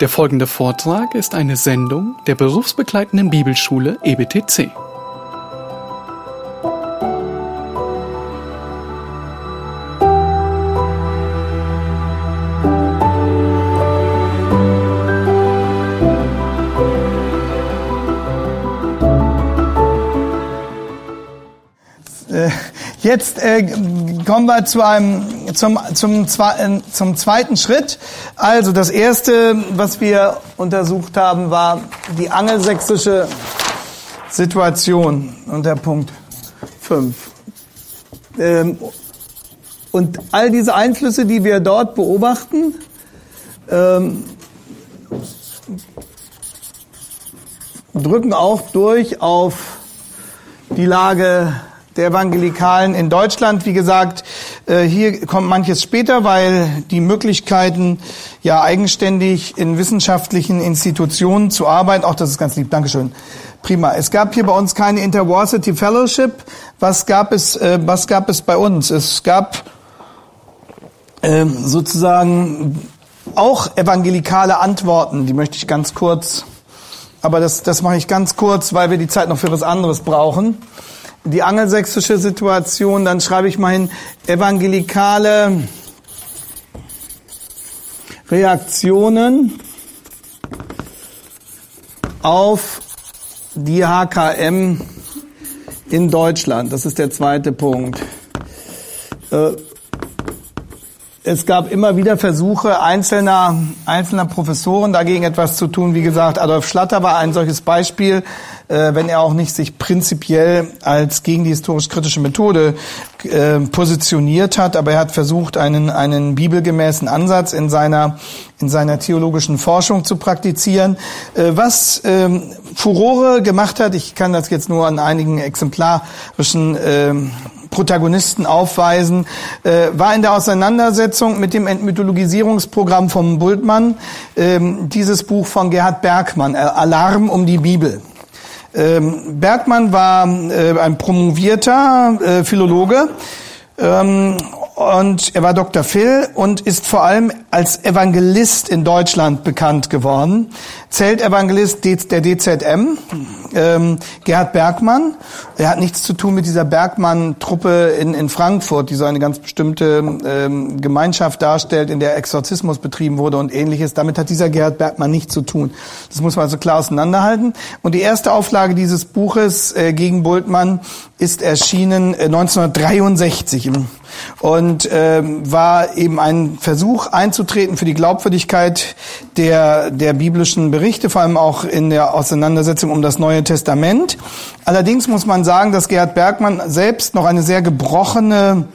Der folgende Vortrag ist eine Sendung der berufsbegleitenden Bibelschule EBTC. Äh, Jetzt äh, kommen wir zu einem, zum, zum, äh, zum zweiten Schritt. Also das erste, was wir untersucht haben, war die angelsächsische Situation unter Punkt 5. Ähm, und all diese Einflüsse, die wir dort beobachten, ähm, drücken auch durch auf die Lage der Evangelikalen in Deutschland. Wie gesagt, hier kommt manches später, weil die Möglichkeiten, ja eigenständig in wissenschaftlichen Institutionen zu arbeiten, auch das ist ganz lieb, Dankeschön. Prima. Es gab hier bei uns keine Intervarsity Fellowship. Was gab es, äh, was gab es bei uns? Es gab ähm, sozusagen auch evangelikale Antworten, die möchte ich ganz kurz, aber das, das mache ich ganz kurz, weil wir die Zeit noch für was anderes brauchen die angelsächsische Situation, dann schreibe ich mal hin, evangelikale Reaktionen auf die HKM in Deutschland. Das ist der zweite Punkt. Äh, es gab immer wieder Versuche einzelner, einzelner Professoren dagegen etwas zu tun. Wie gesagt, Adolf Schlatter war ein solches Beispiel, äh, wenn er auch nicht sich prinzipiell als gegen die historisch-kritische Methode äh, positioniert hat, aber er hat versucht, einen, einen bibelgemäßen Ansatz in seiner, in seiner theologischen Forschung zu praktizieren. Äh, was ähm, Furore gemacht hat, ich kann das jetzt nur an einigen exemplarischen ähm, Protagonisten aufweisen, äh, war in der Auseinandersetzung mit dem Entmythologisierungsprogramm vom Bultmann ähm, dieses Buch von Gerhard Bergmann, äh, Alarm um die Bibel. Ähm, Bergmann war äh, ein promovierter äh, Philologe. Ähm, und er war Dr. Phil und ist vor allem als Evangelist in Deutschland bekannt geworden. Zeltevangelist der DZM, ähm, Gerhard Bergmann. Er hat nichts zu tun mit dieser Bergmann-Truppe in, in Frankfurt, die so eine ganz bestimmte ähm, Gemeinschaft darstellt, in der Exorzismus betrieben wurde und ähnliches. Damit hat dieser Gerhard Bergmann nichts zu tun. Das muss man also klar auseinanderhalten. Und die erste Auflage dieses Buches äh, gegen Bultmann ist erschienen äh, 1963 im und ähm, war eben ein Versuch einzutreten für die Glaubwürdigkeit der, der biblischen Berichte, vor allem auch in der Auseinandersetzung um das Neue Testament. Allerdings muss man sagen, dass Gerhard Bergmann selbst noch eine sehr gebrochene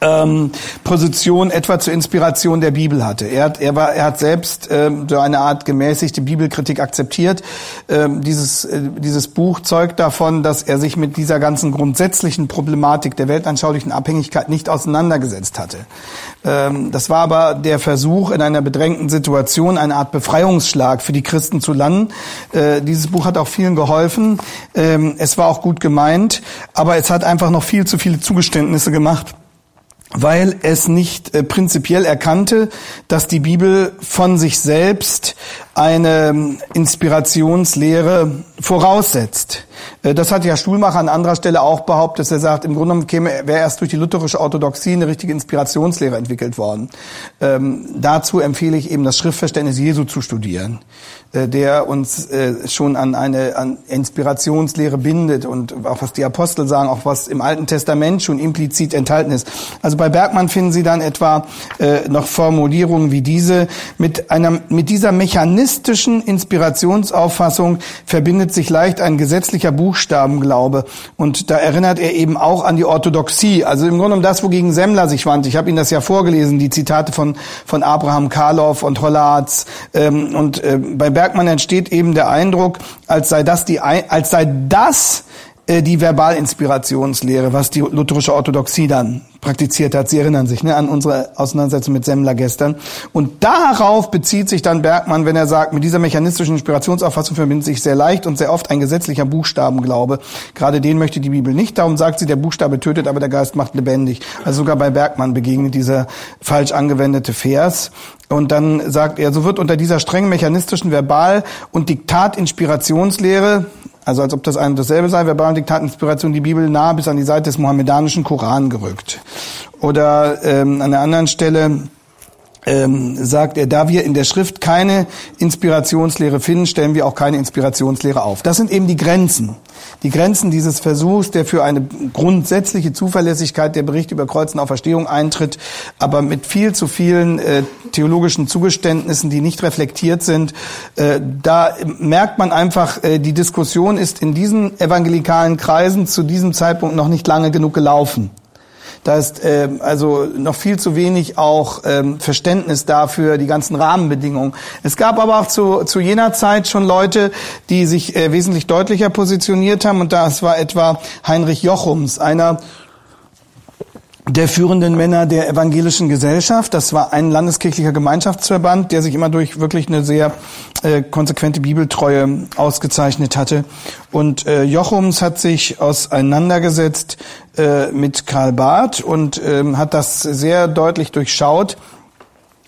ähm, Position etwa zur Inspiration der Bibel hatte. Er hat, er war, er hat selbst ähm, so eine Art gemäßigte Bibelkritik akzeptiert. Ähm, dieses, äh, dieses Buch zeugt davon, dass er sich mit dieser ganzen grundsätzlichen Problematik der weltanschaulichen Abhängigkeit nicht auseinandergesetzt hatte. Ähm, das war aber der Versuch, in einer bedrängten Situation eine Art Befreiungsschlag für die Christen zu landen. Äh, dieses Buch hat auch vielen geholfen. Ähm, es war auch gut gemeint, aber es hat einfach noch viel zu viele Zugeständnisse gemacht weil es nicht äh, prinzipiell erkannte, dass die Bibel von sich selbst eine ähm, Inspirationslehre voraussetzt. Äh, das hat ja Stuhlmacher an anderer Stelle auch behauptet, dass er sagt, im Grunde genommen käme, wäre erst durch die lutherische Orthodoxie eine richtige Inspirationslehre entwickelt worden. Ähm, dazu empfehle ich eben das Schriftverständnis Jesu zu studieren. Äh, der uns äh, schon an eine an Inspirationslehre bindet und auch was die Apostel sagen, auch was im Alten Testament schon implizit enthalten ist. Also bei Bergmann finden Sie dann etwa äh, noch Formulierungen wie diese. Mit einer mit dieser mechanistischen Inspirationsauffassung verbindet sich leicht ein gesetzlicher Buchstabenglaube und da erinnert er eben auch an die Orthodoxie. Also im Grunde um das, wogegen Semmler sich wandte. Ich habe Ihnen das ja vorgelesen, die Zitate von von Abraham Karloff und Hollatz ähm, und äh, bei Bergmann entsteht eben der Eindruck, als sei das die, als sei das die Verbalinspirationslehre, was die lutherische Orthodoxie dann praktiziert hat. Sie erinnern sich ne, an unsere Auseinandersetzung mit Semmler gestern. Und darauf bezieht sich dann Bergmann, wenn er sagt, mit dieser mechanistischen Inspirationsauffassung verbindet sich sehr leicht und sehr oft ein gesetzlicher Buchstabenglaube. Gerade den möchte die Bibel nicht. Darum sagt sie, der Buchstabe tötet, aber der Geist macht lebendig. Also sogar bei Bergmann begegnet dieser falsch angewendete Vers. Und dann sagt er, so wird unter dieser strengen mechanistischen Verbal- und Diktat-Inspirationslehre, also als ob das ein und dasselbe sei, Verbal- und Diktat-Inspiration, die Bibel nah bis an die Seite des mohammedanischen Koran gerückt. Oder ähm, an einer anderen Stelle, ähm, sagt er, da wir in der Schrift keine Inspirationslehre finden, stellen wir auch keine Inspirationslehre auf. Das sind eben die Grenzen. Die Grenzen dieses Versuchs, der für eine grundsätzliche Zuverlässigkeit der Bericht über Kreuz und Auferstehung eintritt, aber mit viel zu vielen äh, theologischen Zugeständnissen, die nicht reflektiert sind. Äh, da merkt man einfach, äh, die Diskussion ist in diesen evangelikalen Kreisen zu diesem Zeitpunkt noch nicht lange genug gelaufen. Da ist äh, also noch viel zu wenig auch ähm, Verständnis dafür, die ganzen Rahmenbedingungen. Es gab aber auch zu, zu jener Zeit schon Leute, die sich äh, wesentlich deutlicher positioniert haben. Und das war etwa Heinrich Jochums, einer der führenden Männer der evangelischen Gesellschaft. Das war ein landeskirchlicher Gemeinschaftsverband, der sich immer durch wirklich eine sehr äh, konsequente Bibeltreue ausgezeichnet hatte. Und äh, Jochums hat sich auseinandergesetzt äh, mit Karl Barth und ähm, hat das sehr deutlich durchschaut äh,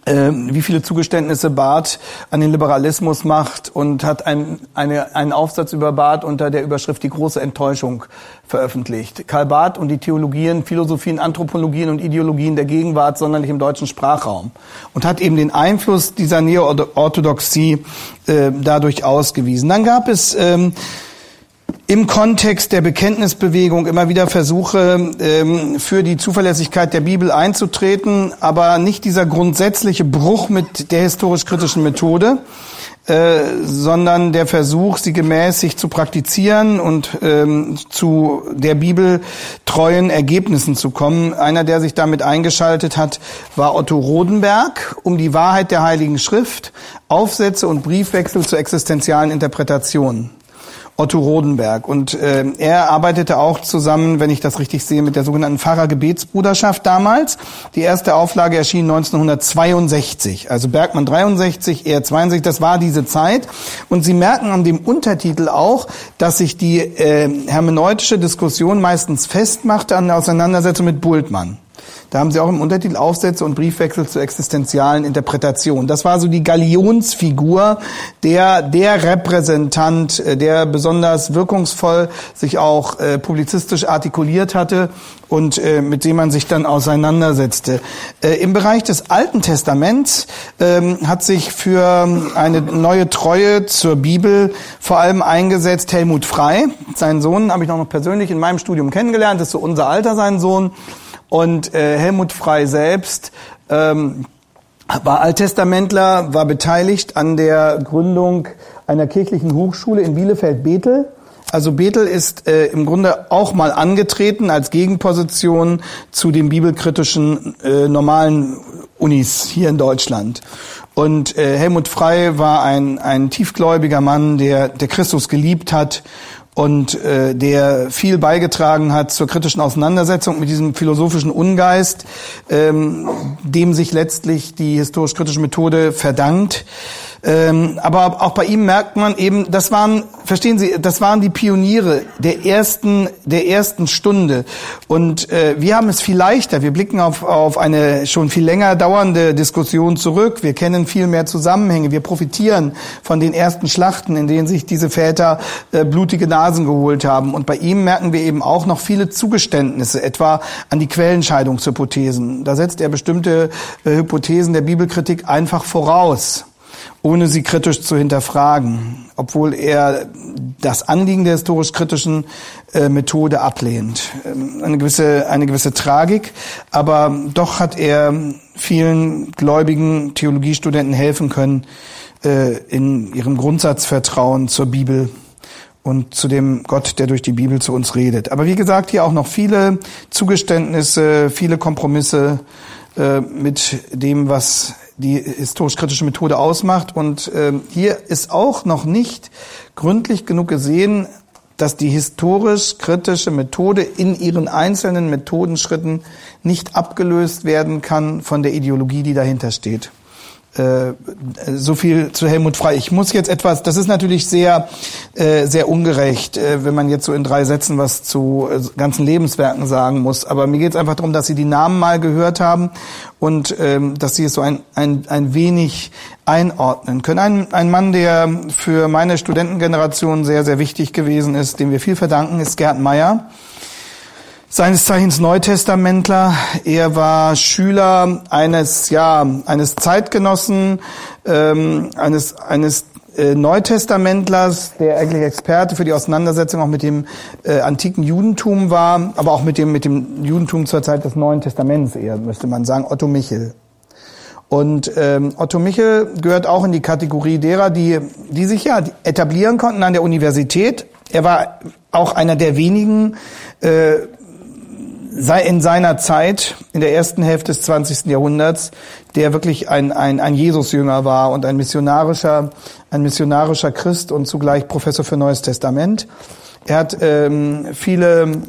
wie viele Zugeständnisse Barth an den Liberalismus macht und hat ein, eine, einen Aufsatz über Barth unter der Überschrift Die große Enttäuschung veröffentlicht. Karl Barth und die Theologien, Philosophien, Anthropologien und Ideologien der Gegenwart, sondern nicht im deutschen Sprachraum. Und hat eben den Einfluss dieser Neo-Orthodoxie äh, dadurch ausgewiesen. Dann gab es ähm, im Kontext der Bekenntnisbewegung immer wieder Versuche, ähm, für die Zuverlässigkeit der Bibel einzutreten, aber nicht dieser grundsätzliche Bruch mit der historisch-kritischen Methode, äh, sondern der Versuch, sie gemäßig zu praktizieren und ähm, zu der Bibel treuen Ergebnissen zu kommen. Einer, der sich damit eingeschaltet hat, war Otto Rodenberg, um die Wahrheit der Heiligen Schrift, Aufsätze und Briefwechsel zur existenzialen Interpretation. Otto Rodenberg. Und äh, er arbeitete auch zusammen, wenn ich das richtig sehe, mit der sogenannten Pfarrergebetsbruderschaft damals. Die erste Auflage erschien 1962. Also Bergmann 63, er 62, das war diese Zeit. Und Sie merken an dem Untertitel auch, dass sich die äh, hermeneutische Diskussion meistens festmachte an der Auseinandersetzung mit Bultmann. Da haben sie auch im Untertitel Aufsätze und Briefwechsel zur existenzialen Interpretation. Das war so die Galionsfigur, der, der Repräsentant, äh, der besonders wirkungsvoll sich auch äh, publizistisch artikuliert hatte und äh, mit dem man sich dann auseinandersetzte. Äh, Im Bereich des Alten Testaments ähm, hat sich für eine neue Treue zur Bibel vor allem eingesetzt Helmut Frei. Seinen Sohn habe ich noch persönlich in meinem Studium kennengelernt, das ist so unser Alter, sein Sohn. Und äh, Helmut Frei selbst ähm, war Alttestamentler, war beteiligt an der Gründung einer kirchlichen Hochschule in Bielefeld-Bethel. Also Bethel ist äh, im Grunde auch mal angetreten als Gegenposition zu den bibelkritischen äh, normalen Unis hier in Deutschland. Und äh, Helmut Frei war ein, ein tiefgläubiger Mann, der, der Christus geliebt hat und äh, der viel beigetragen hat zur kritischen Auseinandersetzung mit diesem philosophischen Ungeist, ähm, dem sich letztlich die historisch-kritische Methode verdankt. Ähm, aber auch bei ihm merkt man eben, das waren, verstehen Sie, das waren die Pioniere der ersten, der ersten Stunde. Und äh, wir haben es viel leichter. Wir blicken auf, auf eine schon viel länger dauernde Diskussion zurück. Wir kennen viel mehr Zusammenhänge. Wir profitieren von den ersten Schlachten, in denen sich diese Väter äh, blutige Nasen geholt haben. Und bei ihm merken wir eben auch noch viele Zugeständnisse, etwa an die Quellenscheidungshypothesen. Da setzt er bestimmte äh, Hypothesen der Bibelkritik einfach voraus ohne sie kritisch zu hinterfragen, obwohl er das Anliegen der historisch-kritischen äh, Methode ablehnt. Ähm, eine gewisse, eine gewisse Tragik, aber doch hat er vielen gläubigen Theologiestudenten helfen können, äh, in ihrem Grundsatzvertrauen zur Bibel und zu dem Gott, der durch die Bibel zu uns redet. Aber wie gesagt, hier auch noch viele Zugeständnisse, viele Kompromisse äh, mit dem, was die historisch-kritische Methode ausmacht. Und äh, hier ist auch noch nicht gründlich genug gesehen, dass die historisch-kritische Methode in ihren einzelnen Methodenschritten nicht abgelöst werden kann von der Ideologie, die dahinter steht. Äh, so viel zu Helmut Frei. Ich muss jetzt etwas, das ist natürlich sehr, äh, sehr ungerecht, äh, wenn man jetzt so in drei Sätzen was zu ganzen Lebenswerken sagen muss. Aber mir geht es einfach darum, dass Sie die Namen mal gehört haben und ähm, dass Sie es so ein, ein, ein wenig einordnen können. Ein, ein Mann, der für meine Studentengeneration sehr, sehr wichtig gewesen ist, dem wir viel verdanken, ist Gerd Meyer seines Zeichens Neutestamentler. Er war Schüler eines, ja, eines Zeitgenossen, ähm, eines, eines äh, Neutestamentlers, der eigentlich Experte für die Auseinandersetzung auch mit dem äh, antiken Judentum war, aber auch mit dem, mit dem Judentum zur Zeit des Neuen Testaments eher, müsste man sagen, Otto Michel. Und ähm, Otto Michel gehört auch in die Kategorie derer, die, die sich ja etablieren konnten an der Universität. Er war auch einer der wenigen äh, sei in seiner Zeit, in der ersten Hälfte des 20. Jahrhunderts, der wirklich ein, ein, ein Jesusjünger war und ein missionarischer, ein missionarischer Christ und zugleich Professor für Neues Testament. Er hat ähm, viele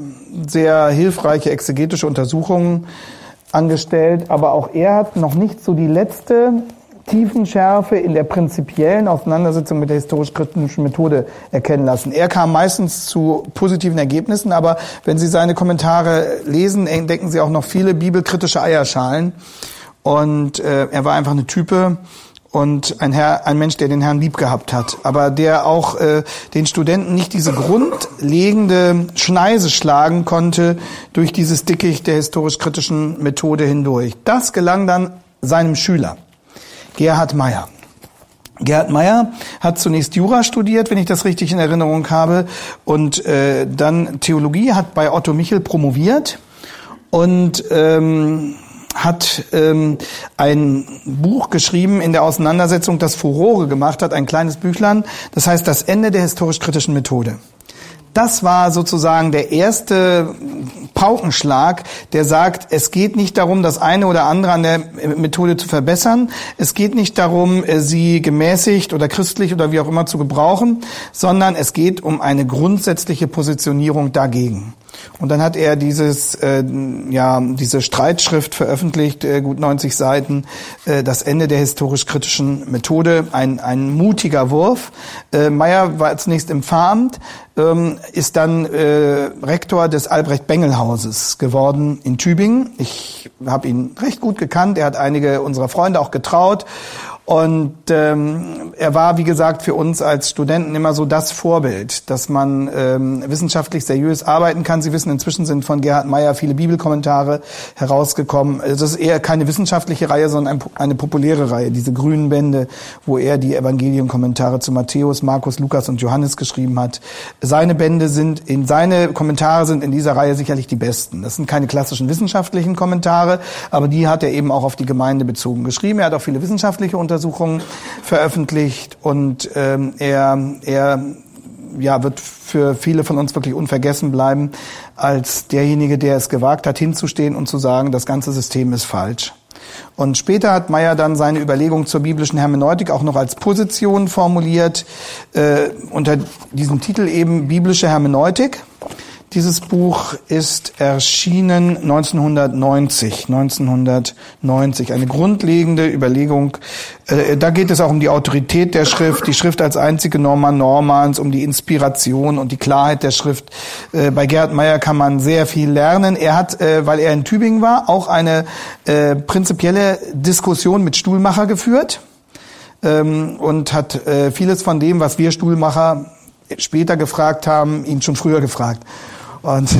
sehr hilfreiche exegetische Untersuchungen angestellt, aber auch er hat noch nicht so die letzte Tiefenschärfe in der prinzipiellen Auseinandersetzung mit der historisch-kritischen Methode erkennen lassen. Er kam meistens zu positiven Ergebnissen, aber wenn Sie seine Kommentare lesen, entdecken Sie auch noch viele bibelkritische Eierschalen. Und äh, er war einfach eine Type und ein Herr, ein Mensch, der den Herrn lieb gehabt hat, aber der auch äh, den Studenten nicht diese grundlegende Schneise schlagen konnte durch dieses Dickicht der historisch-kritischen Methode hindurch. Das gelang dann seinem Schüler. Gerhard Meyer. Gerhard Meyer hat zunächst Jura studiert, wenn ich das richtig in Erinnerung habe, und äh, dann Theologie, hat bei Otto Michel promoviert und ähm, hat ähm, ein Buch geschrieben in der Auseinandersetzung, das Furore gemacht hat, ein kleines Büchlein, das heißt Das Ende der historisch-kritischen Methode. Das war sozusagen der erste Paukenschlag, der sagt, es geht nicht darum, das eine oder andere an der Methode zu verbessern. Es geht nicht darum, sie gemäßigt oder christlich oder wie auch immer zu gebrauchen, sondern es geht um eine grundsätzliche Positionierung dagegen. Und dann hat er dieses, äh, ja, diese Streitschrift veröffentlicht, äh, gut 90 Seiten, äh, das Ende der historisch-kritischen Methode, ein, ein mutiger Wurf. Äh, Meyer war zunächst im Pfarramt, ähm, ist dann äh, Rektor des Albrecht-Bengel-Hauses geworden in Tübingen. Ich habe ihn recht gut gekannt, er hat einige unserer Freunde auch getraut und ähm, er war, wie gesagt, für uns als Studenten immer so das Vorbild, dass man ähm, wissenschaftlich seriös arbeiten kann. Sie wissen, inzwischen sind von Gerhard Meyer viele Bibelkommentare herausgekommen. Also das ist eher keine wissenschaftliche Reihe, sondern eine populäre Reihe, diese grünen Bände, wo er die Evangelienkommentare zu Matthäus, Markus, Lukas und Johannes geschrieben hat. Seine Bände sind, in seine Kommentare sind in dieser Reihe sicherlich die besten. Das sind keine klassischen wissenschaftlichen Kommentare, aber die hat er eben auch auf die Gemeinde bezogen geschrieben. Er hat auch viele wissenschaftliche Untersuchungen Untersuchungen veröffentlicht und ähm, er, er ja, wird für viele von uns wirklich unvergessen bleiben als derjenige, der es gewagt hat, hinzustehen und zu sagen, das ganze System ist falsch. Und später hat Meyer dann seine Überlegung zur biblischen Hermeneutik auch noch als Position formuliert, äh, unter diesem Titel eben biblische Hermeneutik. Dieses Buch ist erschienen 1990, 1990, eine grundlegende Überlegung. Äh, da geht es auch um die Autorität der Schrift, die Schrift als einzige Norma Normans, um die Inspiration und die Klarheit der Schrift. Äh, bei Gerhard Meyer kann man sehr viel lernen. Er hat, äh, weil er in Tübingen war, auch eine prinzipielle Diskussion mit Stuhlmacher geführt ähm, und hat vieles von dem, was wir Stuhlmacher später gefragt haben, ihn schon früher gefragt. Und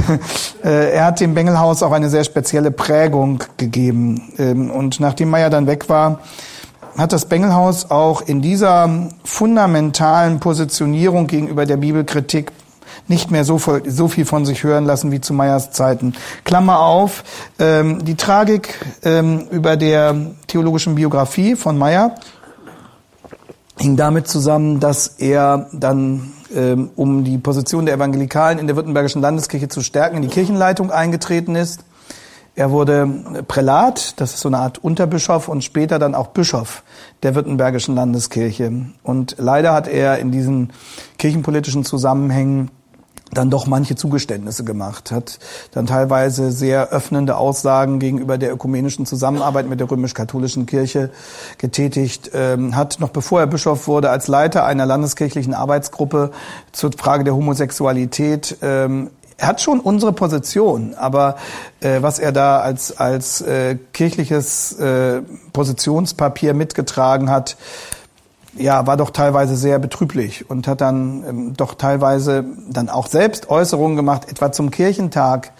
äh, er hat dem Bengelhaus auch eine sehr spezielle Prägung gegeben. Ähm, und nachdem Meyer dann weg war, hat das Bengelhaus auch in dieser fundamentalen Positionierung gegenüber der Bibelkritik nicht mehr so, voll, so viel von sich hören lassen wie zu Meyers Zeiten. Klammer auf, ähm, die Tragik ähm, über der theologischen Biografie von Meyer hing damit zusammen, dass er dann ähm, um die Position der Evangelikalen in der Württembergischen Landeskirche zu stärken, in die Kirchenleitung eingetreten ist. Er wurde Prälat, das ist so eine Art Unterbischof und später dann auch Bischof der Württembergischen Landeskirche. Und leider hat er in diesen kirchenpolitischen Zusammenhängen dann doch manche Zugeständnisse gemacht, hat dann teilweise sehr öffnende Aussagen gegenüber der ökumenischen Zusammenarbeit mit der römisch-katholischen Kirche getätigt, ähm, hat noch bevor er Bischof wurde als Leiter einer landeskirchlichen Arbeitsgruppe zur Frage der Homosexualität ähm, er hat schon unsere Position, aber äh, was er da als als äh, kirchliches äh, Positionspapier mitgetragen hat, ja, war doch teilweise sehr betrüblich und hat dann ähm, doch teilweise dann auch selbst Äußerungen gemacht, etwa zum Kirchentag,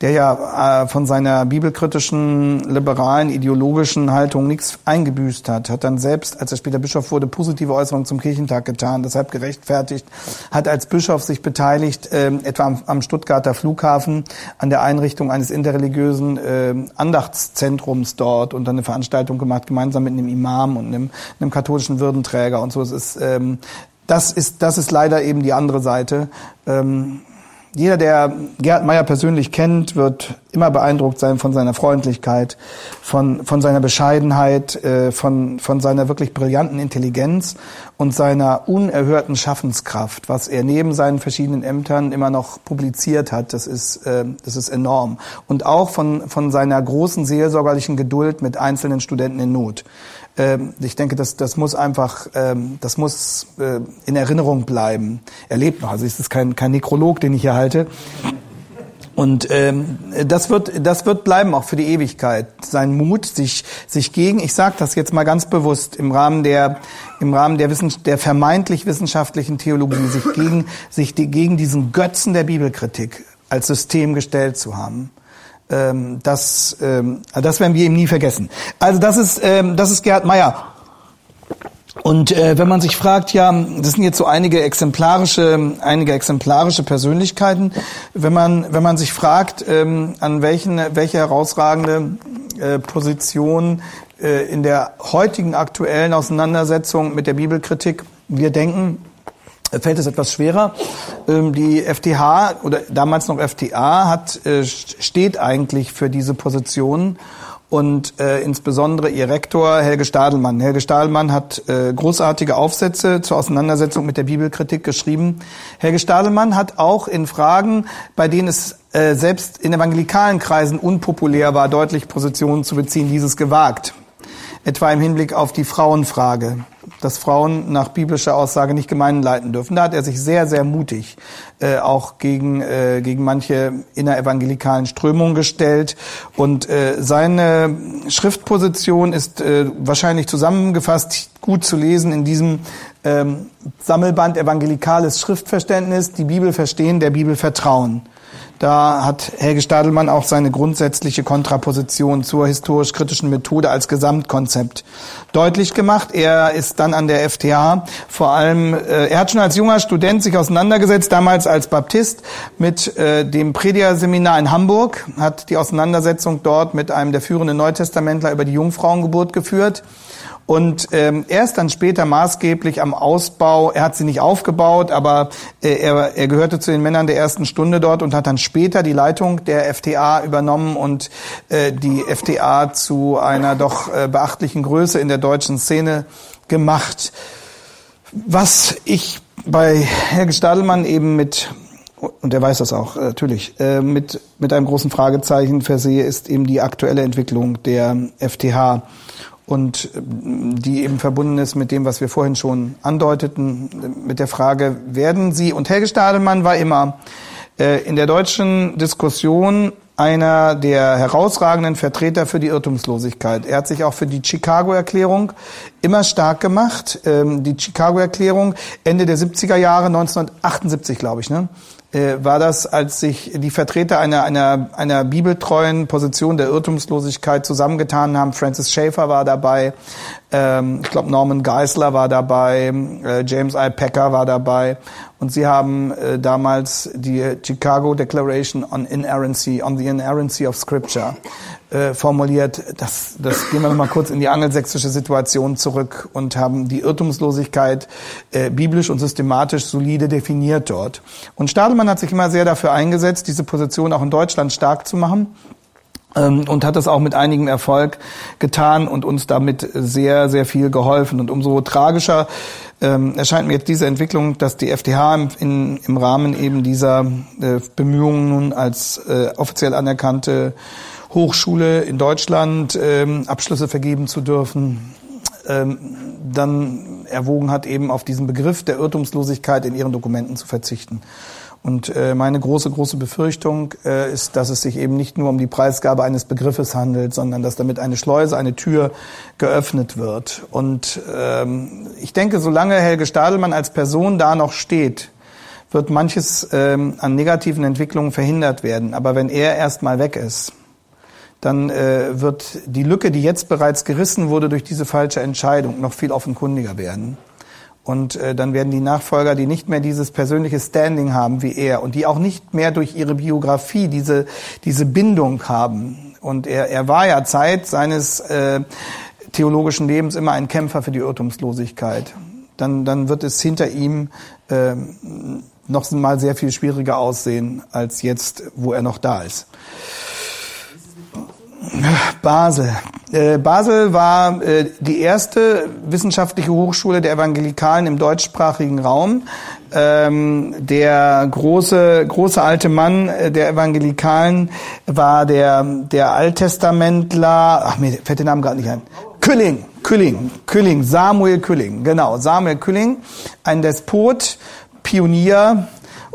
der ja äh, von seiner bibelkritischen, liberalen, ideologischen Haltung nichts eingebüßt hat, hat dann selbst, als er später Bischof wurde, positive Äußerungen zum Kirchentag getan, deshalb gerechtfertigt, hat als Bischof sich beteiligt, äh, etwa am, am, Stuttgarter Flughafen, an der Einrichtung eines interreligiösen äh, Andachtszentrums dort und dann eine Veranstaltung gemacht, gemeinsam mit einem Imam und einem, einem katholischen Würdenträger Träger und so. Es ist, ähm, das ist, das ist leider eben die andere Seite. Ähm, jeder, der Gerhard Meyer persönlich kennt, wird immer beeindruckt sein von seiner Freundlichkeit, von, von seiner Bescheidenheit, äh, von, von seiner wirklich brillanten Intelligenz und seiner unerhörten Schaffenskraft, was er neben seinen verschiedenen Ämtern immer noch publiziert hat. Das ist, äh, das ist enorm. Und auch von, von seiner großen seelsorgerlichen Geduld mit einzelnen Studenten in Not. Ähm, ich denke, das, das muss einfach, ähm, das muss äh, in Erinnerung bleiben. Er lebt noch, also es ist kein, kein Nekrolog, den ich hier halte. Und ähm, das wird das wird bleiben auch für die Ewigkeit. Sein Mut, sich sich gegen, ich sage das jetzt mal ganz bewusst im Rahmen der im Rahmen der Wissen, der vermeintlich wissenschaftlichen Theologie, sich gegen sich die, gegen diesen Götzen der Bibelkritik als System gestellt zu haben ähm, das, ähm, das werden wir ihm nie vergessen. Also das ist, ähm, das ist Gerhard Meyer. Und äh, wenn man sich fragt, ja, das sind jetzt so einige exemplarische, einige exemplarische Persönlichkeiten. Wenn man, wenn man sich fragt, ähm, an welchen, welche herausragende äh, Position äh, in der heutigen aktuellen Auseinandersetzung mit der Bibelkritik wir denken, fällt es etwas schwerer. Ähm, die FTH oder damals noch FTA hat, äh, steht eigentlich für diese Position und äh, insbesondere ihr Rektor Helge Stadelmann. Helge Stadelmann hat äh, großartige Aufsätze zur Auseinandersetzung mit der Bibelkritik geschrieben. Helge Stadelmann hat auch in Fragen, bei denen es äh, selbst in evangelikalen Kreisen unpopulär war, deutlich Positionen zu beziehen, dieses gewagt. Etwa im Hinblick auf die Frauenfrage dass Frauen nach biblischer Aussage nicht Gemeinden leiten dürfen. Da hat er sich sehr, sehr mutig äh, auch gegen, äh, gegen manche innerevangelikalen Strömungen gestellt. Und äh, seine Schriftposition ist äh, wahrscheinlich zusammengefasst gut zu lesen in diesem ähm, Sammelband Evangelikales Schriftverständnis, die Bibel verstehen, der Bibel vertrauen. Da hat Helge Stadelmann auch seine grundsätzliche Kontraposition zur historisch-kritischen Methode als Gesamtkonzept deutlich gemacht. Er ist dann an der FTH vor allem, äh, er hat schon als junger Student sich auseinandergesetzt, damals als Baptist, mit äh, dem Predigerseminar in Hamburg, hat die Auseinandersetzung dort mit einem der führenden Neutestamentler über die Jungfrauengeburt geführt und ähm, er ist dann später maßgeblich am Ausbau, er hat sie nicht aufgebaut, aber äh, er, er gehörte zu den Männern der ersten Stunde dort und hat dann später die Leitung der FTA übernommen und äh, die FTA zu einer doch äh, beachtlichen Größe in der deutschen Szene gemacht. Was ich bei Herr Stadelmann eben mit und er weiß das auch, äh, natürlich, äh, mit, mit einem großen Fragezeichen versehe, ist eben die aktuelle Entwicklung der FTH und äh, die eben verbunden ist mit dem, was wir vorhin schon andeuteten, mit der Frage, werden Sie, und Helge Stadelmann war immer äh, in der deutschen Diskussion einer der herausragenden Vertreter für die Irrtumslosigkeit. Er hat sich auch für die Chicago-Erklärung immer stark gemacht. Ähm, die Chicago-Erklärung Ende der 70er Jahre, 1978 glaube ich, ne? Äh, war das, als sich die Vertreter einer, einer, einer bibeltreuen Position der Irrtumslosigkeit zusammengetan haben. Francis Schaeffer war dabei, ähm, ich glaube Norman Geisler war dabei, äh, James I. Packer war dabei und sie haben äh, damals die Chicago Declaration on Inerrancy, on the Inerrancy of Scripture äh, formuliert. Das, das gehen wir nochmal kurz in die angelsächsische Situation zurück und haben die Irrtumslosigkeit biblisch und systematisch solide definiert dort. Und Stadelmann hat sich immer sehr dafür eingesetzt, diese Position auch in Deutschland stark zu machen. Ähm, und hat das auch mit einigem Erfolg getan und uns damit sehr, sehr viel geholfen. Und umso tragischer ähm, erscheint mir jetzt diese Entwicklung, dass die FDH im, in, im Rahmen eben dieser äh, Bemühungen nun als äh, offiziell anerkannte Hochschule in Deutschland ähm, Abschlüsse vergeben zu dürfen, ähm, dann erwogen hat, eben auf diesen Begriff der Irrtumslosigkeit in ihren Dokumenten zu verzichten. Und äh, meine große, große Befürchtung äh, ist, dass es sich eben nicht nur um die Preisgabe eines Begriffes handelt, sondern dass damit eine Schleuse, eine Tür geöffnet wird. Und ähm, ich denke, solange Helge Stadelmann als Person da noch steht, wird manches ähm, an negativen Entwicklungen verhindert werden. Aber wenn er erstmal weg ist, dann äh, wird die Lücke, die jetzt bereits gerissen wurde durch diese falsche Entscheidung, noch viel offenkundiger werden. Und äh, dann werden die Nachfolger, die nicht mehr dieses persönliche Standing haben wie er und die auch nicht mehr durch ihre Biografie diese, diese Bindung haben. Und er, er war ja Zeit seines äh, theologischen Lebens immer ein Kämpfer für die Irrtumslosigkeit. Dann, dann wird es hinter ihm äh, noch mal sehr viel schwieriger aussehen als jetzt, wo er noch da ist. Basel. Äh, Basel war äh, die erste wissenschaftliche Hochschule der Evangelikalen im deutschsprachigen Raum. Ähm, der große, große alte Mann äh, der Evangelikalen war der, der Alttestamentler, ach mir fällt der Name gerade nicht ein, Külling, Külling, Külling, Samuel Külling, genau, Samuel Külling, ein Despot, Pionier,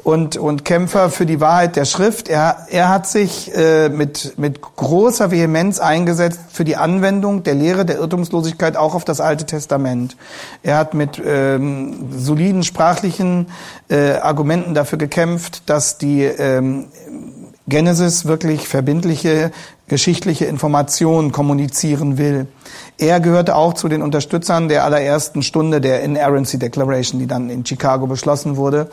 und, und Kämpfer für die Wahrheit der Schrift. Er, er hat sich äh, mit, mit großer Vehemenz eingesetzt für die Anwendung der Lehre der Irrtumslosigkeit auch auf das Alte Testament. Er hat mit ähm, soliden sprachlichen äh, Argumenten dafür gekämpft, dass die ähm, Genesis wirklich verbindliche geschichtliche Informationen kommunizieren will. Er gehörte auch zu den Unterstützern der allerersten Stunde der Inerrancy Declaration, die dann in Chicago beschlossen wurde.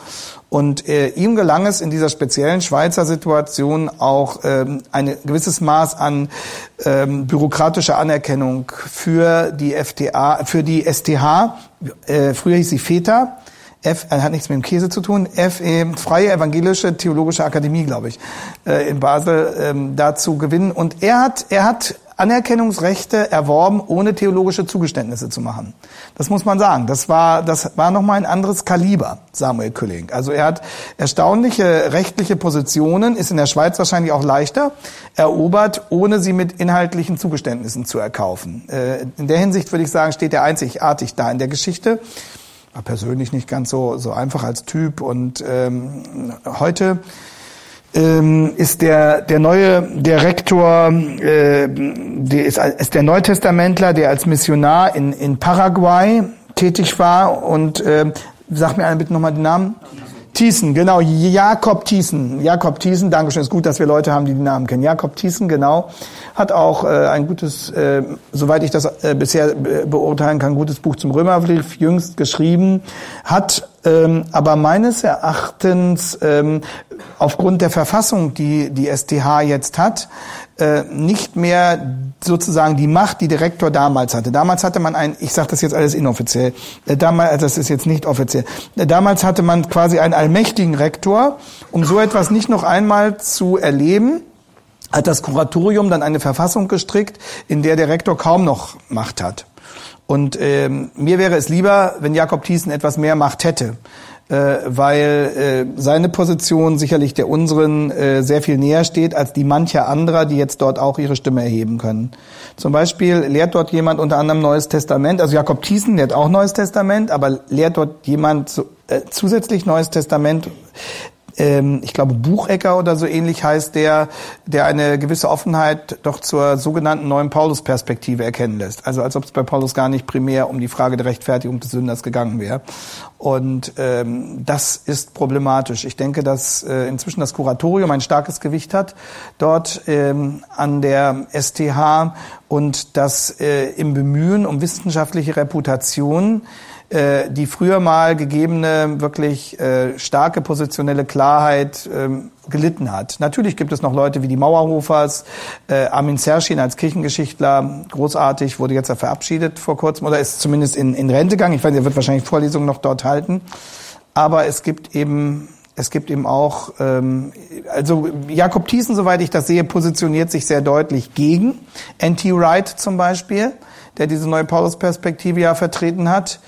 Und äh, ihm gelang es in dieser speziellen Schweizer Situation auch ähm, ein gewisses Maß an ähm, bürokratischer Anerkennung für die FTA, für die STH, äh, früher hieß sie FETA, F, äh, hat nichts mit dem Käse zu tun, F, äh, Freie Evangelische Theologische Akademie, glaube ich, äh, in Basel ähm, dazu gewinnen. Und er hat, er hat Anerkennungsrechte erworben, ohne theologische Zugeständnisse zu machen. Das muss man sagen. Das war, das war nochmal ein anderes Kaliber, Samuel Külling. Also er hat erstaunliche rechtliche Positionen, ist in der Schweiz wahrscheinlich auch leichter, erobert, ohne sie mit inhaltlichen Zugeständnissen zu erkaufen. In der Hinsicht würde ich sagen, steht er einzigartig da in der Geschichte persönlich nicht ganz so, so einfach als Typ. Und ähm, heute ähm, ist der, der neue der Rektor, äh, der ist, ist der Neutestamentler, der als Missionar in, in Paraguay tätig war. Und äh, sag mir einer bitte nochmal den Namen. Thiessen, genau, Jakob Thiessen. Jakob Thiessen, Dankeschön, ist gut, dass wir Leute haben, die den Namen kennen. Jakob Thiessen, genau, hat auch äh, ein gutes, äh, soweit ich das äh, bisher beurteilen kann, gutes Buch zum Römerbrief jüngst geschrieben, hat ähm, aber meines Erachtens ähm, aufgrund der Verfassung, die die STH jetzt hat, äh, nicht mehr sozusagen die Macht, die Direktor damals hatte. Damals hatte man ein, ich sage das jetzt alles inoffiziell, äh, damals, also das ist jetzt nicht offiziell, äh, damals hatte man quasi einen allmächtigen Rektor, um so etwas nicht noch einmal zu erleben hat das Kuratorium dann eine Verfassung gestrickt, in der der Rektor kaum noch Macht hat. Und ähm, mir wäre es lieber, wenn Jakob Thiessen etwas mehr Macht hätte äh, weil äh, seine Position sicherlich der unseren äh, sehr viel näher steht als die mancher anderer, die jetzt dort auch ihre Stimme erheben können. Zum Beispiel lehrt dort jemand unter anderem Neues Testament, also Jakob Thiessen lehrt auch Neues Testament, aber lehrt dort jemand zu, äh, zusätzlich Neues Testament, ähm, ich glaube Buchecker oder so ähnlich heißt der, der eine gewisse Offenheit doch zur sogenannten neuen Paulus-Perspektive erkennen lässt. Also als ob es bei Paulus gar nicht primär um die Frage der Rechtfertigung des Sünders gegangen wäre. Und ähm, das ist problematisch. Ich denke, dass äh, inzwischen das Kuratorium ein starkes Gewicht hat dort ähm, an der STH und dass äh, im Bemühen um wissenschaftliche Reputation äh, die früher mal gegebene, wirklich äh, starke positionelle Klarheit ähm, gelitten hat. Natürlich gibt es noch Leute wie die Mauerhofers, äh, Armin Serschin als Kirchengeschichtler, großartig, wurde jetzt ja verabschiedet vor kurzem oder ist zumindest in, in Rente gegangen. Ich weiß, er wird wahrscheinlich Vorlesungen noch dort halten. Aber es gibt eben es gibt eben auch, ähm, also Jakob Thiessen, soweit ich das sehe, positioniert sich sehr deutlich gegen Anti-Wright zum Beispiel, der diese neue Paulus-Perspektive ja vertreten hat.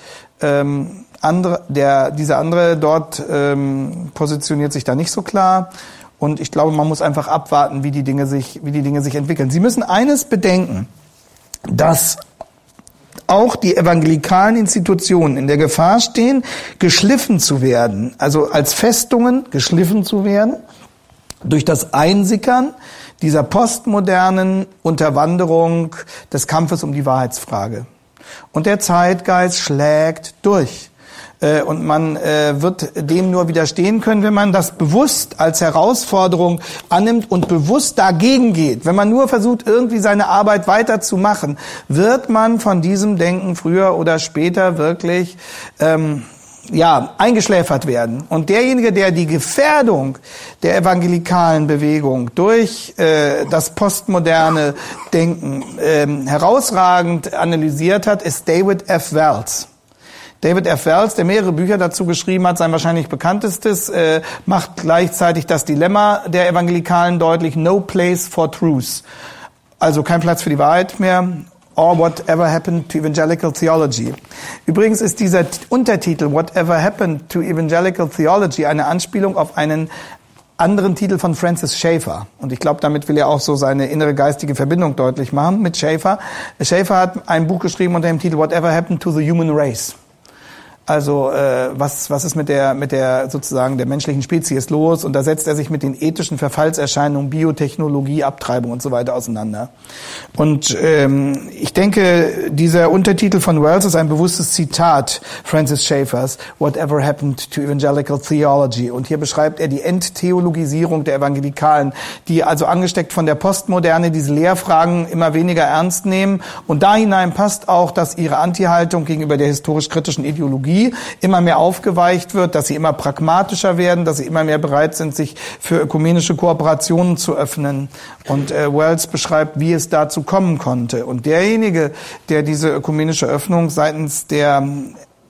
Ähm, andere, der, dieser andere dort ähm, positioniert sich da nicht so klar. Und ich glaube, man muss einfach abwarten, wie die Dinge sich, wie die Dinge sich entwickeln. Sie müssen eines bedenken, dass auch die evangelikalen Institutionen in der Gefahr stehen, geschliffen zu werden, also als Festungen geschliffen zu werden durch das Einsickern dieser postmodernen Unterwanderung des Kampfes um die Wahrheitsfrage. Und der Zeitgeist schlägt durch. Äh, und man äh, wird dem nur widerstehen können, wenn man das bewusst als Herausforderung annimmt und bewusst dagegen geht. Wenn man nur versucht, irgendwie seine Arbeit weiterzumachen, wird man von diesem Denken früher oder später wirklich ähm, ja, eingeschläfert werden. Und derjenige, der die Gefährdung der evangelikalen Bewegung durch äh, das postmoderne Denken ähm, herausragend analysiert hat, ist David F. Wells. David F. Wells, der mehrere Bücher dazu geschrieben hat, sein wahrscheinlich bekanntestes, äh, macht gleichzeitig das Dilemma der Evangelikalen deutlich, no place for truth. Also kein Platz für die Wahrheit mehr or whatever happened to evangelical theology. Übrigens ist dieser Untertitel Whatever happened to evangelical theology eine Anspielung auf einen anderen Titel von Francis Schaeffer. Und ich glaube, damit will er auch so seine innere geistige Verbindung deutlich machen mit Schaeffer. Schaeffer hat ein Buch geschrieben unter dem Titel Whatever happened to the human race. Also äh, was, was ist mit der, mit der sozusagen der menschlichen Spezies los? Und da setzt er sich mit den ethischen Verfallserscheinungen, Biotechnologie, Abtreibung und so weiter auseinander. Und ähm, ich denke, dieser Untertitel von Wells ist ein bewusstes Zitat Francis Schaeffers, Whatever Happened to Evangelical Theology. Und hier beschreibt er die Enttheologisierung der Evangelikalen, die also angesteckt von der Postmoderne diese Lehrfragen immer weniger ernst nehmen. Und da hinein passt auch, dass ihre Antihaltung gegenüber der historisch-kritischen Ideologie Ideologie immer mehr aufgeweicht wird, dass sie immer pragmatischer werden, dass sie immer mehr bereit sind, sich für ökumenische Kooperationen zu öffnen. Und äh, Wells beschreibt, wie es dazu kommen konnte. Und derjenige, der diese ökumenische Öffnung seitens der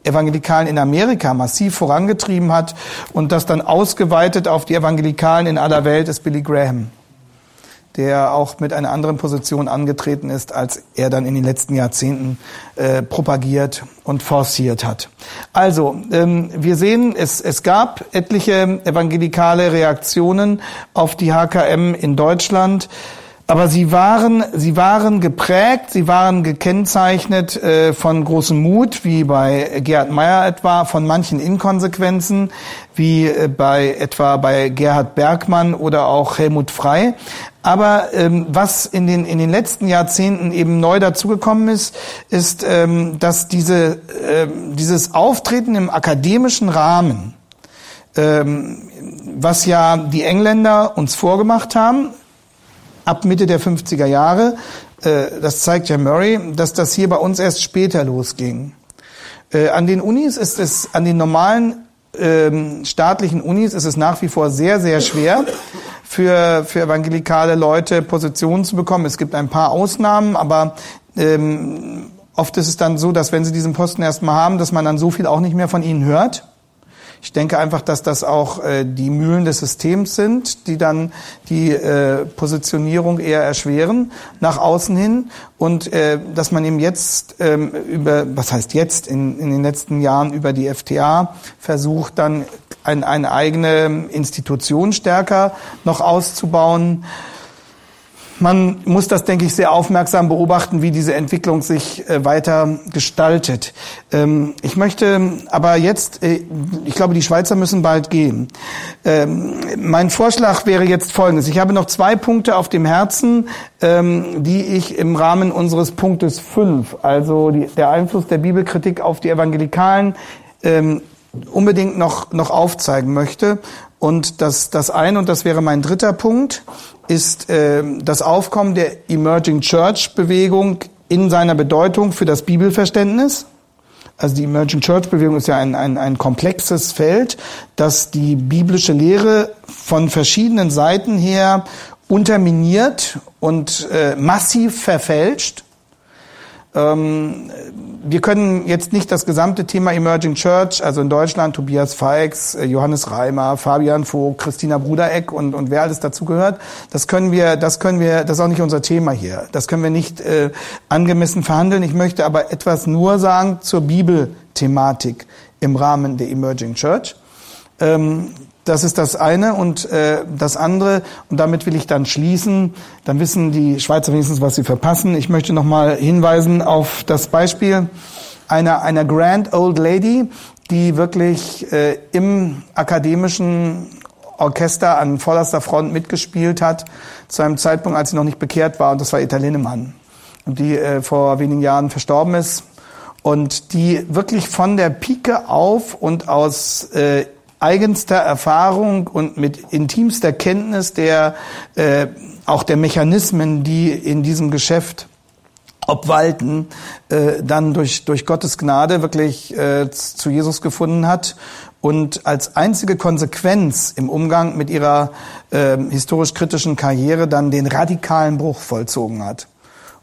Evangelikalen in Amerika massiv vorangetrieben hat und das dann ausgeweitet auf die Evangelikalen in aller Welt, ist Billy Graham der auch mit einer anderen Position angetreten ist, als er dann in den letzten Jahrzehnten äh, propagiert und forciert hat. Also, ähm, wir sehen, es, es gab etliche evangelikale Reaktionen auf die HKM in Deutschland. Aber sie waren, sie waren geprägt, sie waren gekennzeichnet äh, von großem Mut, wie bei Gerhard Meyer etwa, von manchen Inkonsequenzen, wie äh, bei etwa bei Gerhard Bergmann oder auch Helmut Frey. Aber ähm, was in den, in den letzten Jahrzehnten eben neu dazugekommen ist, ist, ähm, dass diese, äh, dieses Auftreten im akademischen Rahmen, ähm, was ja die Engländer uns vorgemacht haben, ab Mitte der 50er Jahre. Äh, das zeigt ja Murray, dass das hier bei uns erst später losging. Äh, an den Unis ist es, an den normalen ähm, staatlichen Unis ist es nach wie vor sehr, sehr schwer für, für evangelikale Leute Positionen zu bekommen. Es gibt ein paar Ausnahmen, aber ähm, oft ist es dann so, dass wenn sie diesen Posten erstmal haben, dass man dann so viel auch nicht mehr von ihnen hört. Ich denke einfach, dass das auch äh, die Mühlen des Systems sind, die dann die äh, Positionierung eher erschweren nach außen hin und äh, dass man eben jetzt ähm, über, was heißt jetzt, in, in den letzten Jahren über die FTA versucht, dann ein, eine eigene Institution stärker noch auszubauen. Man muss das, denke ich, sehr aufmerksam beobachten, wie diese Entwicklung sich äh, weiter gestaltet. Ähm, ich möchte aber jetzt, äh, ich glaube, die Schweizer müssen bald gehen. Ähm, mein Vorschlag wäre jetzt folgendes. Ich habe noch zwei Punkte auf dem Herzen, ähm, die ich im Rahmen unseres Punktes fünf, also die, der Einfluss der Bibelkritik auf die Evangelikalen, unbedingt noch, noch aufzeigen möchte. Und das, das eine, und das wäre mein dritter Punkt, ist äh, das Aufkommen der Emerging Church Bewegung in seiner Bedeutung für das Bibelverständnis. Also die Emerging Church Bewegung ist ja ein, ein, ein komplexes Feld, das die biblische Lehre von verschiedenen Seiten her unterminiert und äh, massiv verfälscht. Ähm, wir können jetzt nicht das gesamte Thema Emerging Church, also in Deutschland Tobias Feix, äh, Johannes Reimer, Fabian Vogt, Christina Brudereck und, und wer alles dazu gehört, das können wir, das können wir, das ist auch nicht unser Thema hier. Das können wir nicht äh, angemessen verhandeln. Ich möchte aber etwas nur sagen zur Bibelthematik im Rahmen der Emerging Church. Ähm, das ist das eine und äh, das andere und damit will ich dann schließen. Dann wissen die Schweizer wenigstens, was sie verpassen. Ich möchte noch mal hinweisen auf das Beispiel einer einer Grand Old Lady, die wirklich äh, im akademischen Orchester an vorderster Front mitgespielt hat, zu einem Zeitpunkt, als sie noch nicht bekehrt war, und das war Etta Linnemann, die äh, vor wenigen Jahren verstorben ist und die wirklich von der Pike auf und aus äh, eigenster Erfahrung und mit intimster Kenntnis der äh, auch der Mechanismen, die in diesem Geschäft obwalten, äh, dann durch durch Gottes Gnade wirklich äh, zu Jesus gefunden hat und als einzige Konsequenz im Umgang mit ihrer äh, historisch kritischen Karriere dann den radikalen Bruch vollzogen hat.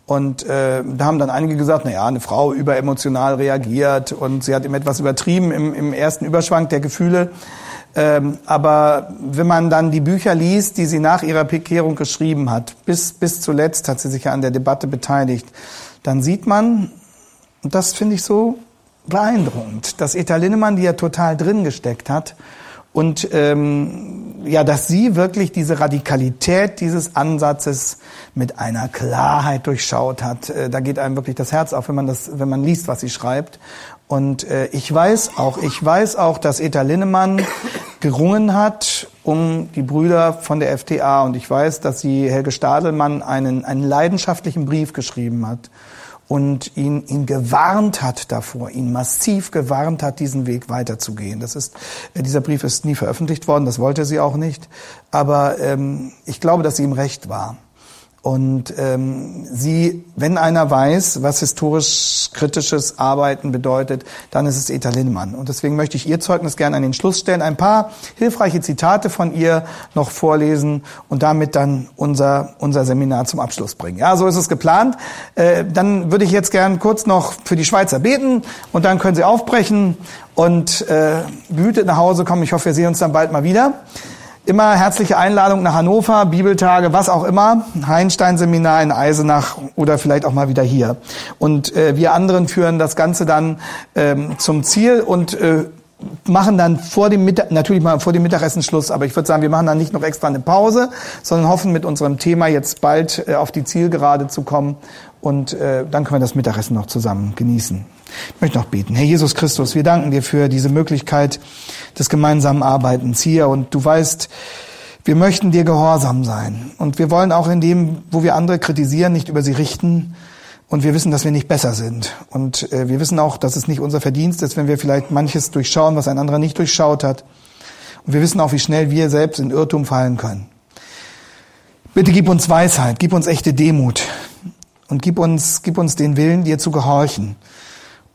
Und äh, da haben dann einige gesagt, na ja, eine Frau überemotional reagiert und sie hat ihm etwas übertrieben im, im ersten Überschwang der Gefühle. Ähm, aber wenn man dann die Bücher liest, die sie nach ihrer Bekehrung geschrieben hat, bis, bis zuletzt hat sie sich ja an der Debatte beteiligt, dann sieht man, und das finde ich so beeindruckend, dass Eta Linnemann, die ja total drin gesteckt hat, und ähm, ja, dass sie wirklich diese Radikalität dieses Ansatzes mit einer Klarheit durchschaut hat. Äh, da geht einem wirklich das Herz auf, wenn man das, wenn man liest, was sie schreibt. Und äh, ich weiß auch, ich weiß auch, dass Eta Linnemann gerungen hat um die Brüder von der FTA. Und ich weiß, dass sie Helge Stadelmann einen, einen leidenschaftlichen Brief geschrieben hat und ihn, ihn gewarnt hat davor, ihn massiv gewarnt hat, diesen Weg weiterzugehen. Das ist, äh, dieser Brief ist nie veröffentlicht worden, das wollte sie auch nicht. Aber ähm, ich glaube, dass sie ihm recht war. Und ähm, sie, wenn einer weiß, was historisch kritisches Arbeiten bedeutet, dann ist es Eta Linnemann. Und deswegen möchte ich ihr Zeugnis gerne an den Schluss stellen, ein paar hilfreiche Zitate von ihr noch vorlesen und damit dann unser, unser Seminar zum Abschluss bringen. Ja, so ist es geplant. Äh, dann würde ich jetzt gern kurz noch für die Schweizer beten und dann können sie aufbrechen und äh, behütet nach Hause kommen. Ich hoffe, wir sehen uns dann bald mal wieder. Immer herzliche Einladung nach Hannover, Bibeltage, was auch immer, Heinstein-Seminar in Eisenach oder vielleicht auch mal wieder hier. Und äh, wir anderen führen das Ganze dann ähm, zum Ziel und äh, machen dann vor dem Mittag, natürlich mal vor dem Mittagessen Schluss, aber ich würde sagen, wir machen dann nicht noch extra eine Pause, sondern hoffen mit unserem Thema jetzt bald äh, auf die Zielgerade zu kommen und äh, dann können wir das Mittagessen noch zusammen genießen. Ich möchte noch beten. Herr Jesus Christus, wir danken dir für diese Möglichkeit des gemeinsamen Arbeitens hier. Und du weißt, wir möchten dir gehorsam sein. Und wir wollen auch in dem, wo wir andere kritisieren, nicht über sie richten. Und wir wissen, dass wir nicht besser sind. Und äh, wir wissen auch, dass es nicht unser Verdienst ist, wenn wir vielleicht manches durchschauen, was ein anderer nicht durchschaut hat. Und wir wissen auch, wie schnell wir selbst in Irrtum fallen können. Bitte gib uns Weisheit, gib uns echte Demut. Und gib uns, gib uns den Willen, dir zu gehorchen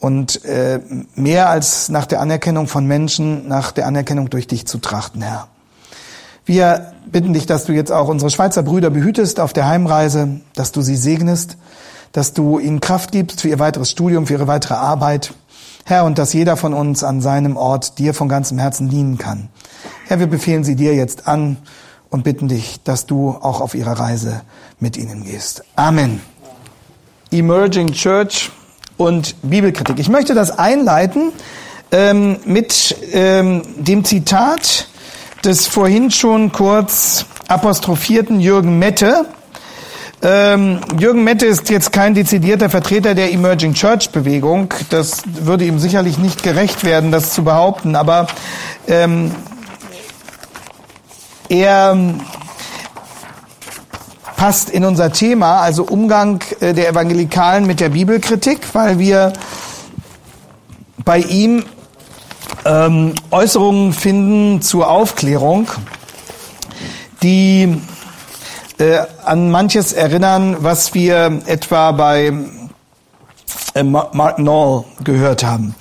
und äh, mehr als nach der Anerkennung von Menschen, nach der Anerkennung durch dich zu trachten, Herr. Wir bitten dich, dass du jetzt auch unsere Schweizer Brüder behütest auf der Heimreise, dass du sie segnest, dass du ihnen Kraft gibst für ihr weiteres Studium, für ihre weitere Arbeit. Herr, und dass jeder von uns an seinem Ort dir von ganzem Herzen dienen kann. Herr, wir befehlen sie dir jetzt an und bitten dich, dass du auch auf ihrer Reise mit ihnen gehst. Amen. Emerging Church und Bibelkritik. Ich möchte das einleiten ähm, mit ähm, dem Zitat des vorhin schon kurz apostrophierten Jürgen Mette. Ähm, Jürgen Mette ist jetzt kein dezidierter Vertreter der Emerging Church Bewegung. Das würde ihm sicherlich nicht gerecht werden, das zu behaupten. Aber ähm, er passt in unser Thema, also Umgang äh, der Evangelikalen mit der Bibelkritik, weil wir bei ihm ähm, Äußerungen finden zur Aufklärung, die äh, an manches erinnern, was wir etwa bei äh, Mark Knoll gehört haben.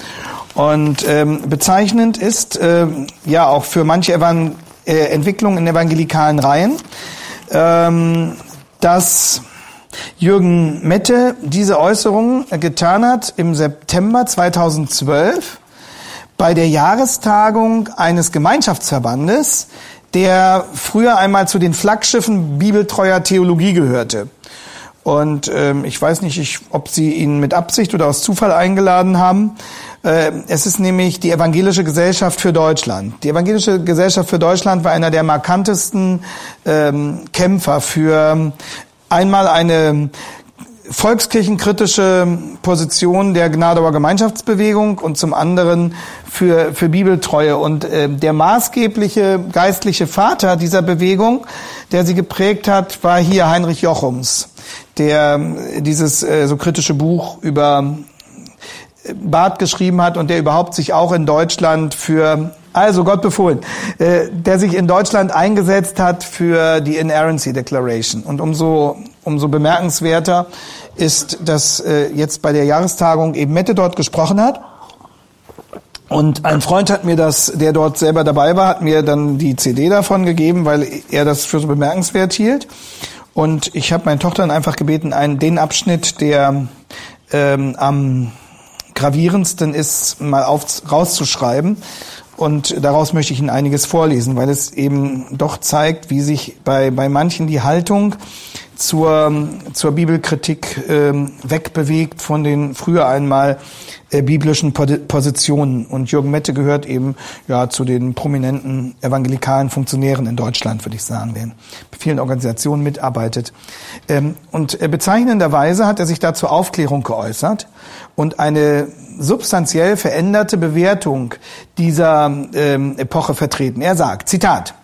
Und ähm, bezeichnend ist äh, ja auch für manche Evan äh, Entwicklungen in evangelikalen Reihen, ähm, dass Jürgen Mette diese Äußerung getan hat im September 2012 bei der Jahrestagung eines Gemeinschaftsverbandes, der früher einmal zu den Flaggschiffen bibeltreuer Theologie gehörte. Und ähm, ich weiß nicht, ich, ob Sie ihn mit Absicht oder aus Zufall eingeladen haben. Äh, es ist nämlich die Evangelische Gesellschaft für Deutschland. Die Evangelische Gesellschaft für Deutschland war einer der markantesten ähm, Kämpfer für einmal eine volkskirchenkritische Position der Gnadauer Gemeinschaftsbewegung und zum anderen für, für Bibeltreue. Und äh, der maßgebliche geistliche Vater dieser Bewegung, der sie geprägt hat, war hier Heinrich Jochums, der dieses äh, so kritische Buch über Barth geschrieben hat und der überhaupt sich auch in Deutschland für also Gott befohlen, äh, der sich in Deutschland eingesetzt hat für die Inerrancy Declaration. Und umso, umso bemerkenswerter ist, dass äh, jetzt bei der Jahrestagung eben Mette dort gesprochen hat. Und ein Freund hat mir das, der dort selber dabei war, hat mir dann die CD davon gegeben, weil er das für so bemerkenswert hielt. Und ich habe meine Tochter dann einfach gebeten, einen, den Abschnitt, der ähm, am gravierendsten ist, mal auf, rauszuschreiben. Und daraus möchte ich Ihnen einiges vorlesen, weil es eben doch zeigt, wie sich bei, bei manchen die Haltung zur, zur Bibelkritik äh, wegbewegt von den früher einmal äh, biblischen Positionen. Und Jürgen Mette gehört eben ja zu den prominenten evangelikalen Funktionären in Deutschland, würde ich sagen, der in vielen Organisationen mitarbeitet. Ähm, und äh, bezeichnenderweise hat er sich da zur Aufklärung geäußert und eine substanziell veränderte Bewertung dieser ähm, Epoche vertreten. Er sagt, Zitat,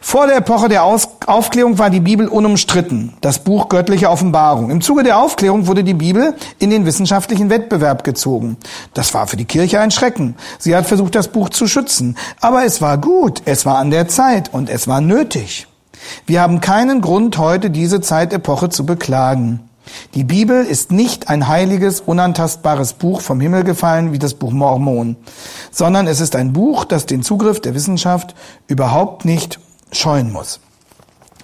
vor der Epoche der Aus Aufklärung war die Bibel unumstritten, das Buch göttlicher Offenbarung. Im Zuge der Aufklärung wurde die Bibel in den wissenschaftlichen Wettbewerb gezogen. Das war für die Kirche ein Schrecken. Sie hat versucht, das Buch zu schützen. Aber es war gut, es war an der Zeit und es war nötig. Wir haben keinen Grund, heute diese Zeitepoche zu beklagen. Die Bibel ist nicht ein heiliges, unantastbares Buch vom Himmel gefallen wie das Buch Mormon, sondern es ist ein Buch, das den Zugriff der Wissenschaft überhaupt nicht scheuen muss.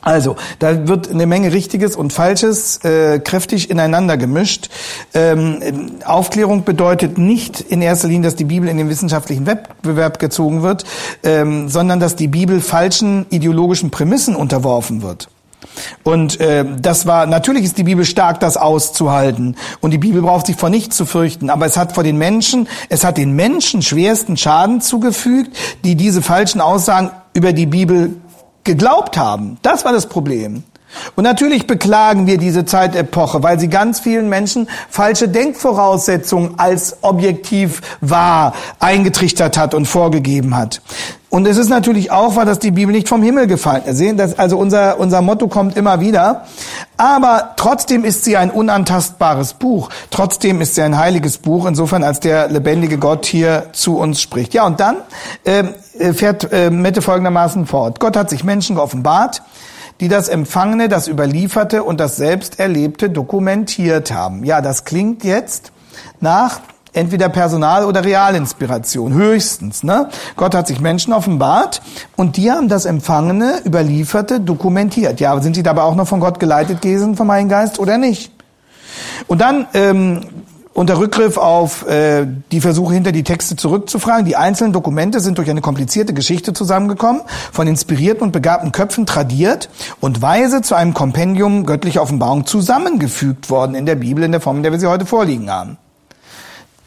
Also, da wird eine Menge Richtiges und Falsches äh, kräftig ineinander gemischt. Ähm, Aufklärung bedeutet nicht in erster Linie, dass die Bibel in den wissenschaftlichen Wettbewerb gezogen wird, ähm, sondern dass die Bibel falschen ideologischen Prämissen unterworfen wird. Und äh, das war natürlich ist die Bibel stark, das auszuhalten. Und die Bibel braucht sich vor nichts zu fürchten. Aber es hat vor den Menschen, es hat den Menschen schwersten Schaden zugefügt, die diese falschen Aussagen über die Bibel geglaubt haben. Das war das Problem. Und natürlich beklagen wir diese Zeitepoche, weil sie ganz vielen Menschen falsche Denkvoraussetzungen als objektiv wahr eingetrichtert hat und vorgegeben hat. Und es ist natürlich auch wahr, dass die Bibel nicht vom Himmel gefallen ist. Sehen, also unser, unser Motto kommt immer wieder. Aber trotzdem ist sie ein unantastbares Buch. Trotzdem ist sie ein heiliges Buch, insofern als der lebendige Gott hier zu uns spricht. Ja, und dann ähm, äh, fährt äh, Mette folgendermaßen fort. Gott hat sich Menschen geoffenbart, die das Empfangene, das Überlieferte und das Selbsterlebte dokumentiert haben. Ja, das klingt jetzt nach entweder Personal- oder Realinspiration, höchstens. Ne? Gott hat sich Menschen offenbart und die haben das Empfangene, Überlieferte dokumentiert. Ja, sind sie dabei auch noch von Gott geleitet gewesen, vom Heiligen Geist oder nicht? Und dann ähm, unter Rückgriff auf äh, die Versuche hinter die Texte zurückzufragen. Die einzelnen Dokumente sind durch eine komplizierte Geschichte zusammengekommen, von inspirierten und begabten Köpfen tradiert und weise zu einem Kompendium göttlicher Offenbarung zusammengefügt worden in der Bibel in der Form, in der wir sie heute vorliegen haben.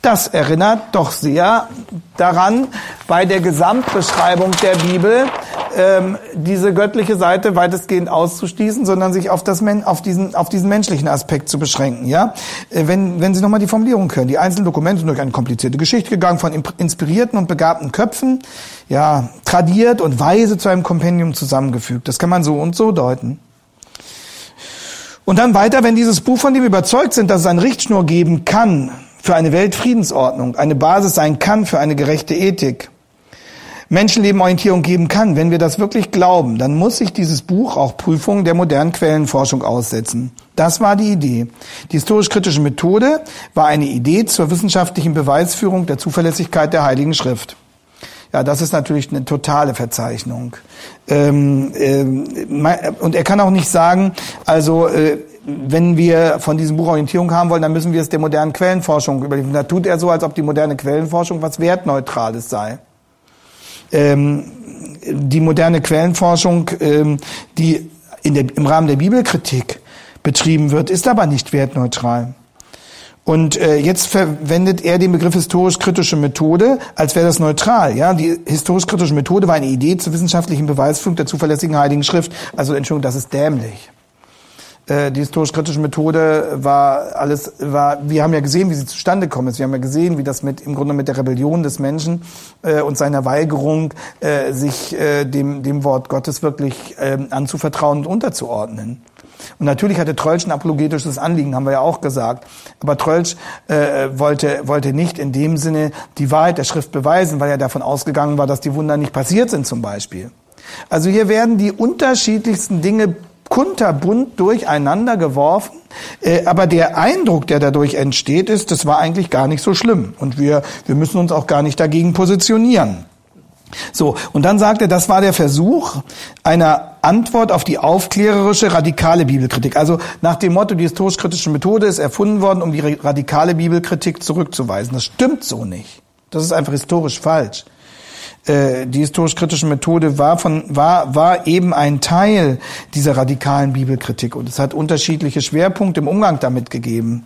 Das erinnert doch sehr daran, bei der Gesamtbeschreibung der Bibel ähm, diese göttliche Seite weitestgehend auszuschließen, sondern sich auf, das, auf, diesen, auf diesen menschlichen Aspekt zu beschränken. Ja, äh, wenn, wenn Sie nochmal die Formulierung hören, die einzelnen Dokumente sind durch eine komplizierte Geschichte gegangen von inspirierten und begabten Köpfen, ja, tradiert und weise zu einem Kompendium zusammengefügt. Das kann man so und so deuten. Und dann weiter, wenn dieses Buch von dem überzeugt sind, dass es eine Richtschnur geben kann, für eine Weltfriedensordnung, eine Basis sein kann für eine gerechte Ethik, Menschenlebenorientierung geben kann, wenn wir das wirklich glauben, dann muss sich dieses Buch auch Prüfungen der modernen Quellenforschung aussetzen. Das war die Idee. Die historisch-kritische Methode war eine Idee zur wissenschaftlichen Beweisführung der Zuverlässigkeit der Heiligen Schrift. Ja, das ist natürlich eine totale Verzeichnung. Ähm, ähm, und er kann auch nicht sagen, also äh, wenn wir von diesem Buch Orientierung haben wollen, dann müssen wir es der modernen Quellenforschung überlegen. Da tut er so, als ob die moderne Quellenforschung was Wertneutrales sei. Ähm, die moderne Quellenforschung, ähm, die der, im Rahmen der Bibelkritik betrieben wird, ist aber nicht wertneutral. Und äh, jetzt verwendet er den Begriff historisch-kritische Methode, als wäre das neutral. Ja, die historisch-kritische Methode war eine Idee zur wissenschaftlichen Beweisführung der zuverlässigen Heiligen Schrift. Also Entschuldigung, das ist dämlich. Äh, die historisch-kritische Methode war alles, war, wir haben ja gesehen, wie sie zustande gekommen ist. Wir haben ja gesehen, wie das mit, im Grunde mit der Rebellion des Menschen äh, und seiner Weigerung, äh, sich äh, dem, dem Wort Gottes wirklich äh, anzuvertrauen und unterzuordnen. Und natürlich hatte Trölsch ein apologetisches Anliegen, haben wir ja auch gesagt. Aber Trölsch äh, wollte, wollte nicht in dem Sinne die Wahrheit der Schrift beweisen, weil er davon ausgegangen war, dass die Wunder nicht passiert sind zum Beispiel. Also hier werden die unterschiedlichsten Dinge kunterbunt durcheinander geworfen. Äh, aber der Eindruck, der dadurch entsteht, ist, das war eigentlich gar nicht so schlimm. Und wir, wir müssen uns auch gar nicht dagegen positionieren. So, und dann sagt er, das war der Versuch einer Antwort auf die aufklärerische radikale Bibelkritik. Also nach dem Motto, die historisch-kritische Methode ist erfunden worden, um die radikale Bibelkritik zurückzuweisen. Das stimmt so nicht. Das ist einfach historisch falsch. Äh, die historisch-kritische Methode war von war war eben ein Teil dieser radikalen Bibelkritik und es hat unterschiedliche Schwerpunkte im Umgang damit gegeben.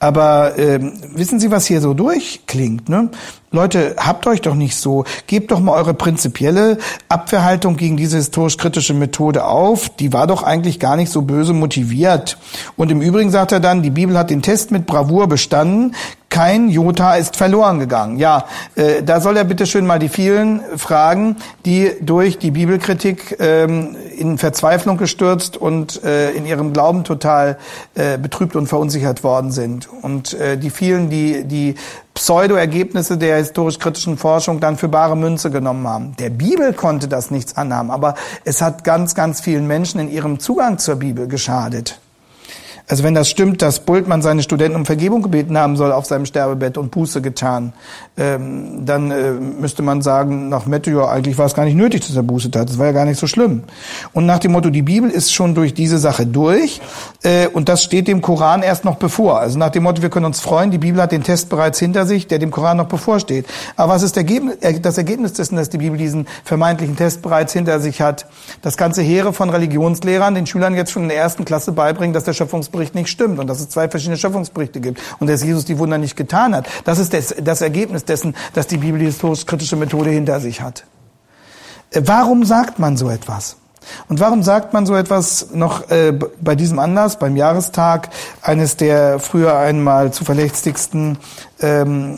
Aber äh, wissen Sie, was hier so durchklingt? Ne? Leute, habt euch doch nicht so. Gebt doch mal eure prinzipielle Abwehrhaltung gegen diese historisch-kritische Methode auf. Die war doch eigentlich gar nicht so böse motiviert. Und im Übrigen sagt er dann, die Bibel hat den Test mit Bravour bestanden. Kein Jota ist verloren gegangen. Ja, äh, da soll er bitte schön mal die vielen fragen, die durch die Bibelkritik ähm, in Verzweiflung gestürzt und äh, in ihrem Glauben total äh, betrübt und verunsichert worden sind. Und äh, die vielen, die die Pseudo-Ergebnisse der historisch-kritischen Forschung dann für bare Münze genommen haben. Der Bibel konnte das nichts anhaben, aber es hat ganz, ganz vielen Menschen in ihrem Zugang zur Bibel geschadet. Also wenn das stimmt, dass Bultmann seine Studenten um Vergebung gebeten haben soll auf seinem Sterbebett und Buße getan, ähm, dann äh, müsste man sagen, nach Meteor, eigentlich war es gar nicht nötig, dass er Buße tat. Das war ja gar nicht so schlimm. Und nach dem Motto, die Bibel ist schon durch diese Sache durch äh, und das steht dem Koran erst noch bevor. Also nach dem Motto, wir können uns freuen, die Bibel hat den Test bereits hinter sich, der dem Koran noch bevorsteht. Aber was ist das Ergebnis dessen, dass die Bibel diesen vermeintlichen Test bereits hinter sich hat? Das ganze Heere von Religionslehrern den Schülern jetzt schon in der ersten Klasse beibringen, dass der Schöpfungsbericht Schöpfungsbericht nicht stimmt und dass es zwei verschiedene Schöpfungsberichte gibt und dass Jesus die Wunder nicht getan hat. Das ist das, das Ergebnis dessen, dass die Bibel die historisch-kritische Methode hinter sich hat. Äh, warum sagt man so etwas? Und warum sagt man so etwas noch äh, bei diesem Anlass, beim Jahrestag eines der früher einmal zuverlässigsten ähm,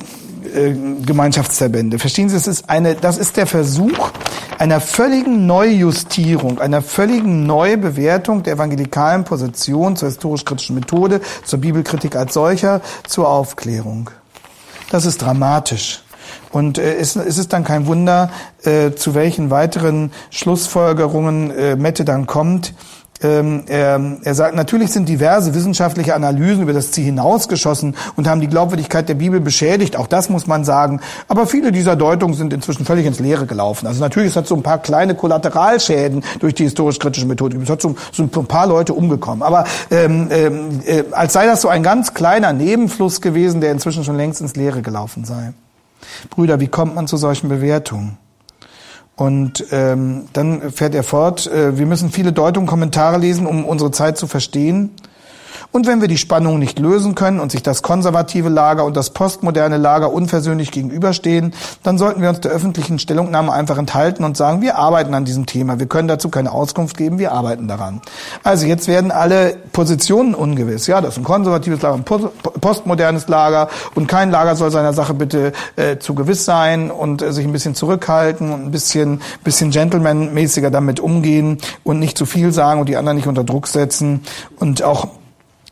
äh, Gemeinschaftsverbände. Verstehen Sie, es ist eine, das ist der Versuch einer völligen Neujustierung, einer völligen Neubewertung der evangelikalen Position zur historisch-kritischen Methode, zur Bibelkritik als solcher, zur Aufklärung. Das ist dramatisch. Und äh, es, es ist dann kein Wunder, äh, zu welchen weiteren Schlussfolgerungen äh, Mette dann kommt ähm, er, er sagt, natürlich sind diverse wissenschaftliche Analysen über das Ziel hinausgeschossen und haben die Glaubwürdigkeit der Bibel beschädigt. Auch das muss man sagen. Aber viele dieser Deutungen sind inzwischen völlig ins Leere gelaufen. Also natürlich, es hat so ein paar kleine Kollateralschäden durch die historisch-kritische Methode. Es hat so, so ein paar Leute umgekommen. Aber ähm, ähm, äh, als sei das so ein ganz kleiner Nebenfluss gewesen, der inzwischen schon längst ins Leere gelaufen sei. Brüder, wie kommt man zu solchen Bewertungen? Und ähm, dann fährt er fort, äh, wir müssen viele Deutungen, Kommentare lesen, um unsere Zeit zu verstehen. Und wenn wir die Spannung nicht lösen können und sich das konservative Lager und das postmoderne Lager unversöhnlich gegenüberstehen, dann sollten wir uns der öffentlichen Stellungnahme einfach enthalten und sagen, wir arbeiten an diesem Thema. Wir können dazu keine Auskunft geben, wir arbeiten daran. Also jetzt werden alle Positionen ungewiss. Ja, das ist ein konservatives Lager, ein postmodernes Lager und kein Lager soll seiner Sache bitte äh, zu gewiss sein und äh, sich ein bisschen zurückhalten und ein bisschen, bisschen gentlemanmäßiger damit umgehen und nicht zu viel sagen und die anderen nicht unter Druck setzen und auch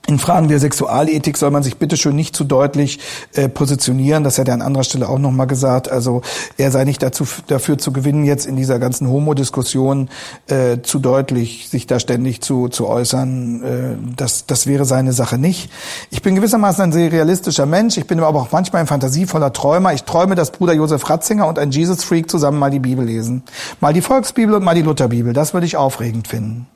in Fragen der Sexualethik soll man sich bitteschön nicht zu deutlich äh, positionieren. Das hat er an anderer Stelle auch nochmal gesagt. Also er sei nicht dazu, dafür zu gewinnen, jetzt in dieser ganzen Homo-Diskussion äh, zu deutlich sich da ständig zu, zu äußern. Äh, das, das wäre seine Sache nicht. Ich bin gewissermaßen ein sehr realistischer Mensch. Ich bin aber auch manchmal ein fantasievoller Träumer. Ich träume, dass Bruder Josef Ratzinger und ein Jesus-Freak zusammen mal die Bibel lesen. Mal die Volksbibel und mal die Lutherbibel. Das würde ich aufregend finden.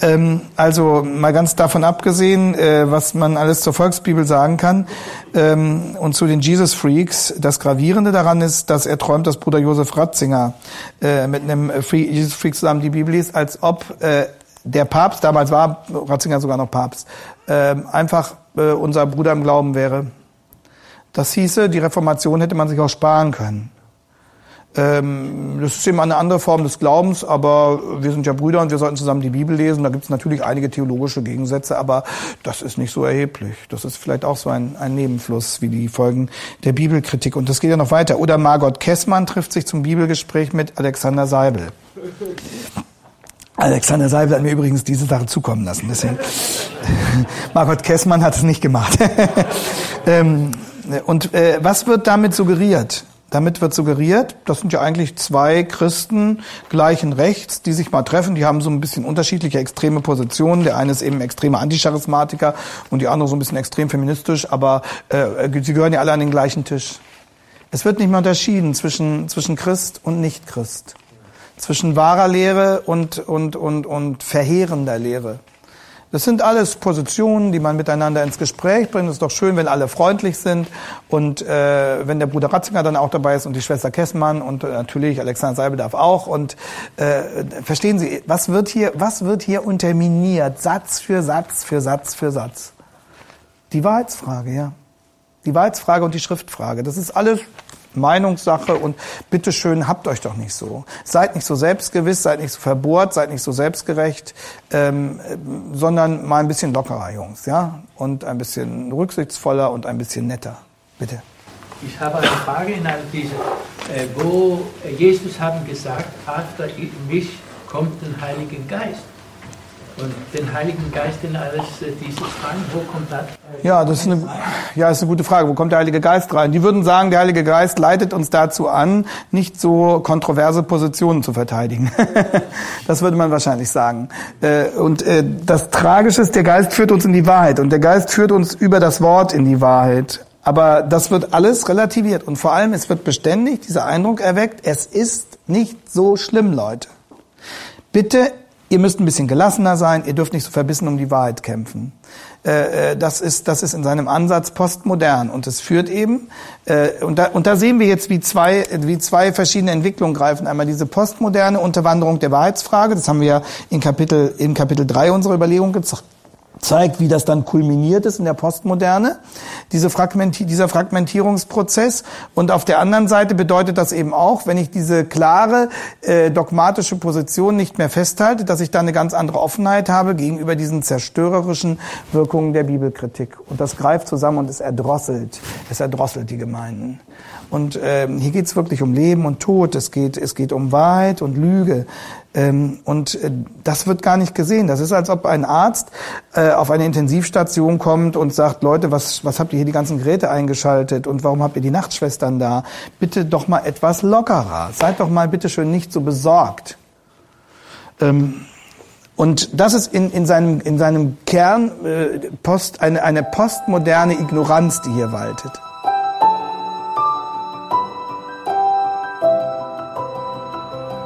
Ähm, also mal ganz davon abgesehen, äh, was man alles zur Volksbibel sagen kann ähm, und zu den Jesus Freaks. Das Gravierende daran ist, dass er träumt, dass Bruder Josef Ratzinger äh, mit einem Jesus Freak zusammen die Bibel liest, als ob äh, der Papst, damals war Ratzinger sogar noch Papst, äh, einfach äh, unser Bruder im Glauben wäre. Das hieße, die Reformation hätte man sich auch sparen können. Ähm, das ist eben eine andere Form des Glaubens, aber wir sind ja Brüder und wir sollten zusammen die Bibel lesen. Da gibt es natürlich einige theologische Gegensätze, aber das ist nicht so erheblich. Das ist vielleicht auch so ein, ein Nebenfluss wie die Folgen der Bibelkritik. Und das geht ja noch weiter. Oder Margot Kessmann trifft sich zum Bibelgespräch mit Alexander Seibel. Alexander Seibel hat mir übrigens diese Sache zukommen lassen. Deswegen. Margot Kessmann hat es nicht gemacht. ähm, und äh, was wird damit suggeriert? Damit wird suggeriert, das sind ja eigentlich zwei Christen gleichen Rechts, die sich mal treffen. Die haben so ein bisschen unterschiedliche extreme Positionen. Der eine ist eben extremer Anticharismatiker und die andere so ein bisschen extrem feministisch, aber äh, sie gehören ja alle an den gleichen Tisch. Es wird nicht mehr unterschieden zwischen, zwischen Christ und Nicht-Christ. Zwischen wahrer Lehre und, und, und, und verheerender Lehre. Das sind alles Positionen, die man miteinander ins Gespräch bringt. Es ist doch schön, wenn alle freundlich sind und äh, wenn der Bruder Ratzinger dann auch dabei ist und die Schwester Kessmann und äh, natürlich Alexander Seibel darf auch. Und äh, verstehen Sie, was wird hier, was wird hier unterminiert? Satz für Satz für Satz für Satz. Die Wahrheitsfrage, ja. Die Wahrheitsfrage und die Schriftfrage. Das ist alles Meinungssache und bitteschön, habt euch doch nicht so. Seid nicht so selbstgewiss, seid nicht so verbohrt, seid nicht so selbstgerecht, ähm, sondern mal ein bisschen lockerer, Jungs, ja? Und ein bisschen rücksichtsvoller und ein bisschen netter. Bitte. Ich habe eine Frage in all diese, äh, wo Jesus haben gesagt, after mich kommt der Heilige Geist. Und den Heiligen Geist in alles äh, diese Fragen, wo kommt das? Ja, das ist eine, ja, ist eine gute Frage. Wo kommt der Heilige Geist rein? Die würden sagen, der Heilige Geist leitet uns dazu an, nicht so kontroverse Positionen zu verteidigen. das würde man wahrscheinlich sagen. Äh, und äh, das Tragische ist, der Geist führt uns in die Wahrheit. Und der Geist führt uns über das Wort in die Wahrheit. Aber das wird alles relativiert. Und vor allem, es wird beständig dieser Eindruck erweckt, es ist nicht so schlimm, Leute. Bitte Ihr müsst ein bisschen gelassener sein, ihr dürft nicht so verbissen um die Wahrheit kämpfen. Äh, äh, das ist, das ist in seinem Ansatz postmodern und es führt eben, äh, und da, und da sehen wir jetzt, wie zwei, wie zwei verschiedene Entwicklungen greifen. Einmal diese postmoderne Unterwanderung der Wahrheitsfrage, das haben wir ja in Kapitel, in Kapitel 3 unserer Überlegung gezeigt zeigt, wie das dann kulminiert ist in der Postmoderne, diese Fragmenti dieser Fragmentierungsprozess. Und auf der anderen Seite bedeutet das eben auch, wenn ich diese klare äh, dogmatische Position nicht mehr festhalte, dass ich da eine ganz andere Offenheit habe gegenüber diesen zerstörerischen Wirkungen der Bibelkritik. Und das greift zusammen und es erdrosselt, es erdrosselt die Gemeinden. Und ähm, hier geht es wirklich um Leben und Tod, es geht, es geht um Wahrheit und Lüge. Ähm, und äh, das wird gar nicht gesehen. Das ist, als ob ein Arzt äh, auf eine Intensivstation kommt und sagt, Leute, was, was habt ihr hier die ganzen Geräte eingeschaltet und warum habt ihr die Nachtschwestern da? Bitte doch mal etwas lockerer. Seid doch mal bitteschön nicht so besorgt. Ähm, und das ist in, in, seinem, in seinem Kern äh, Post, eine, eine postmoderne Ignoranz, die hier waltet.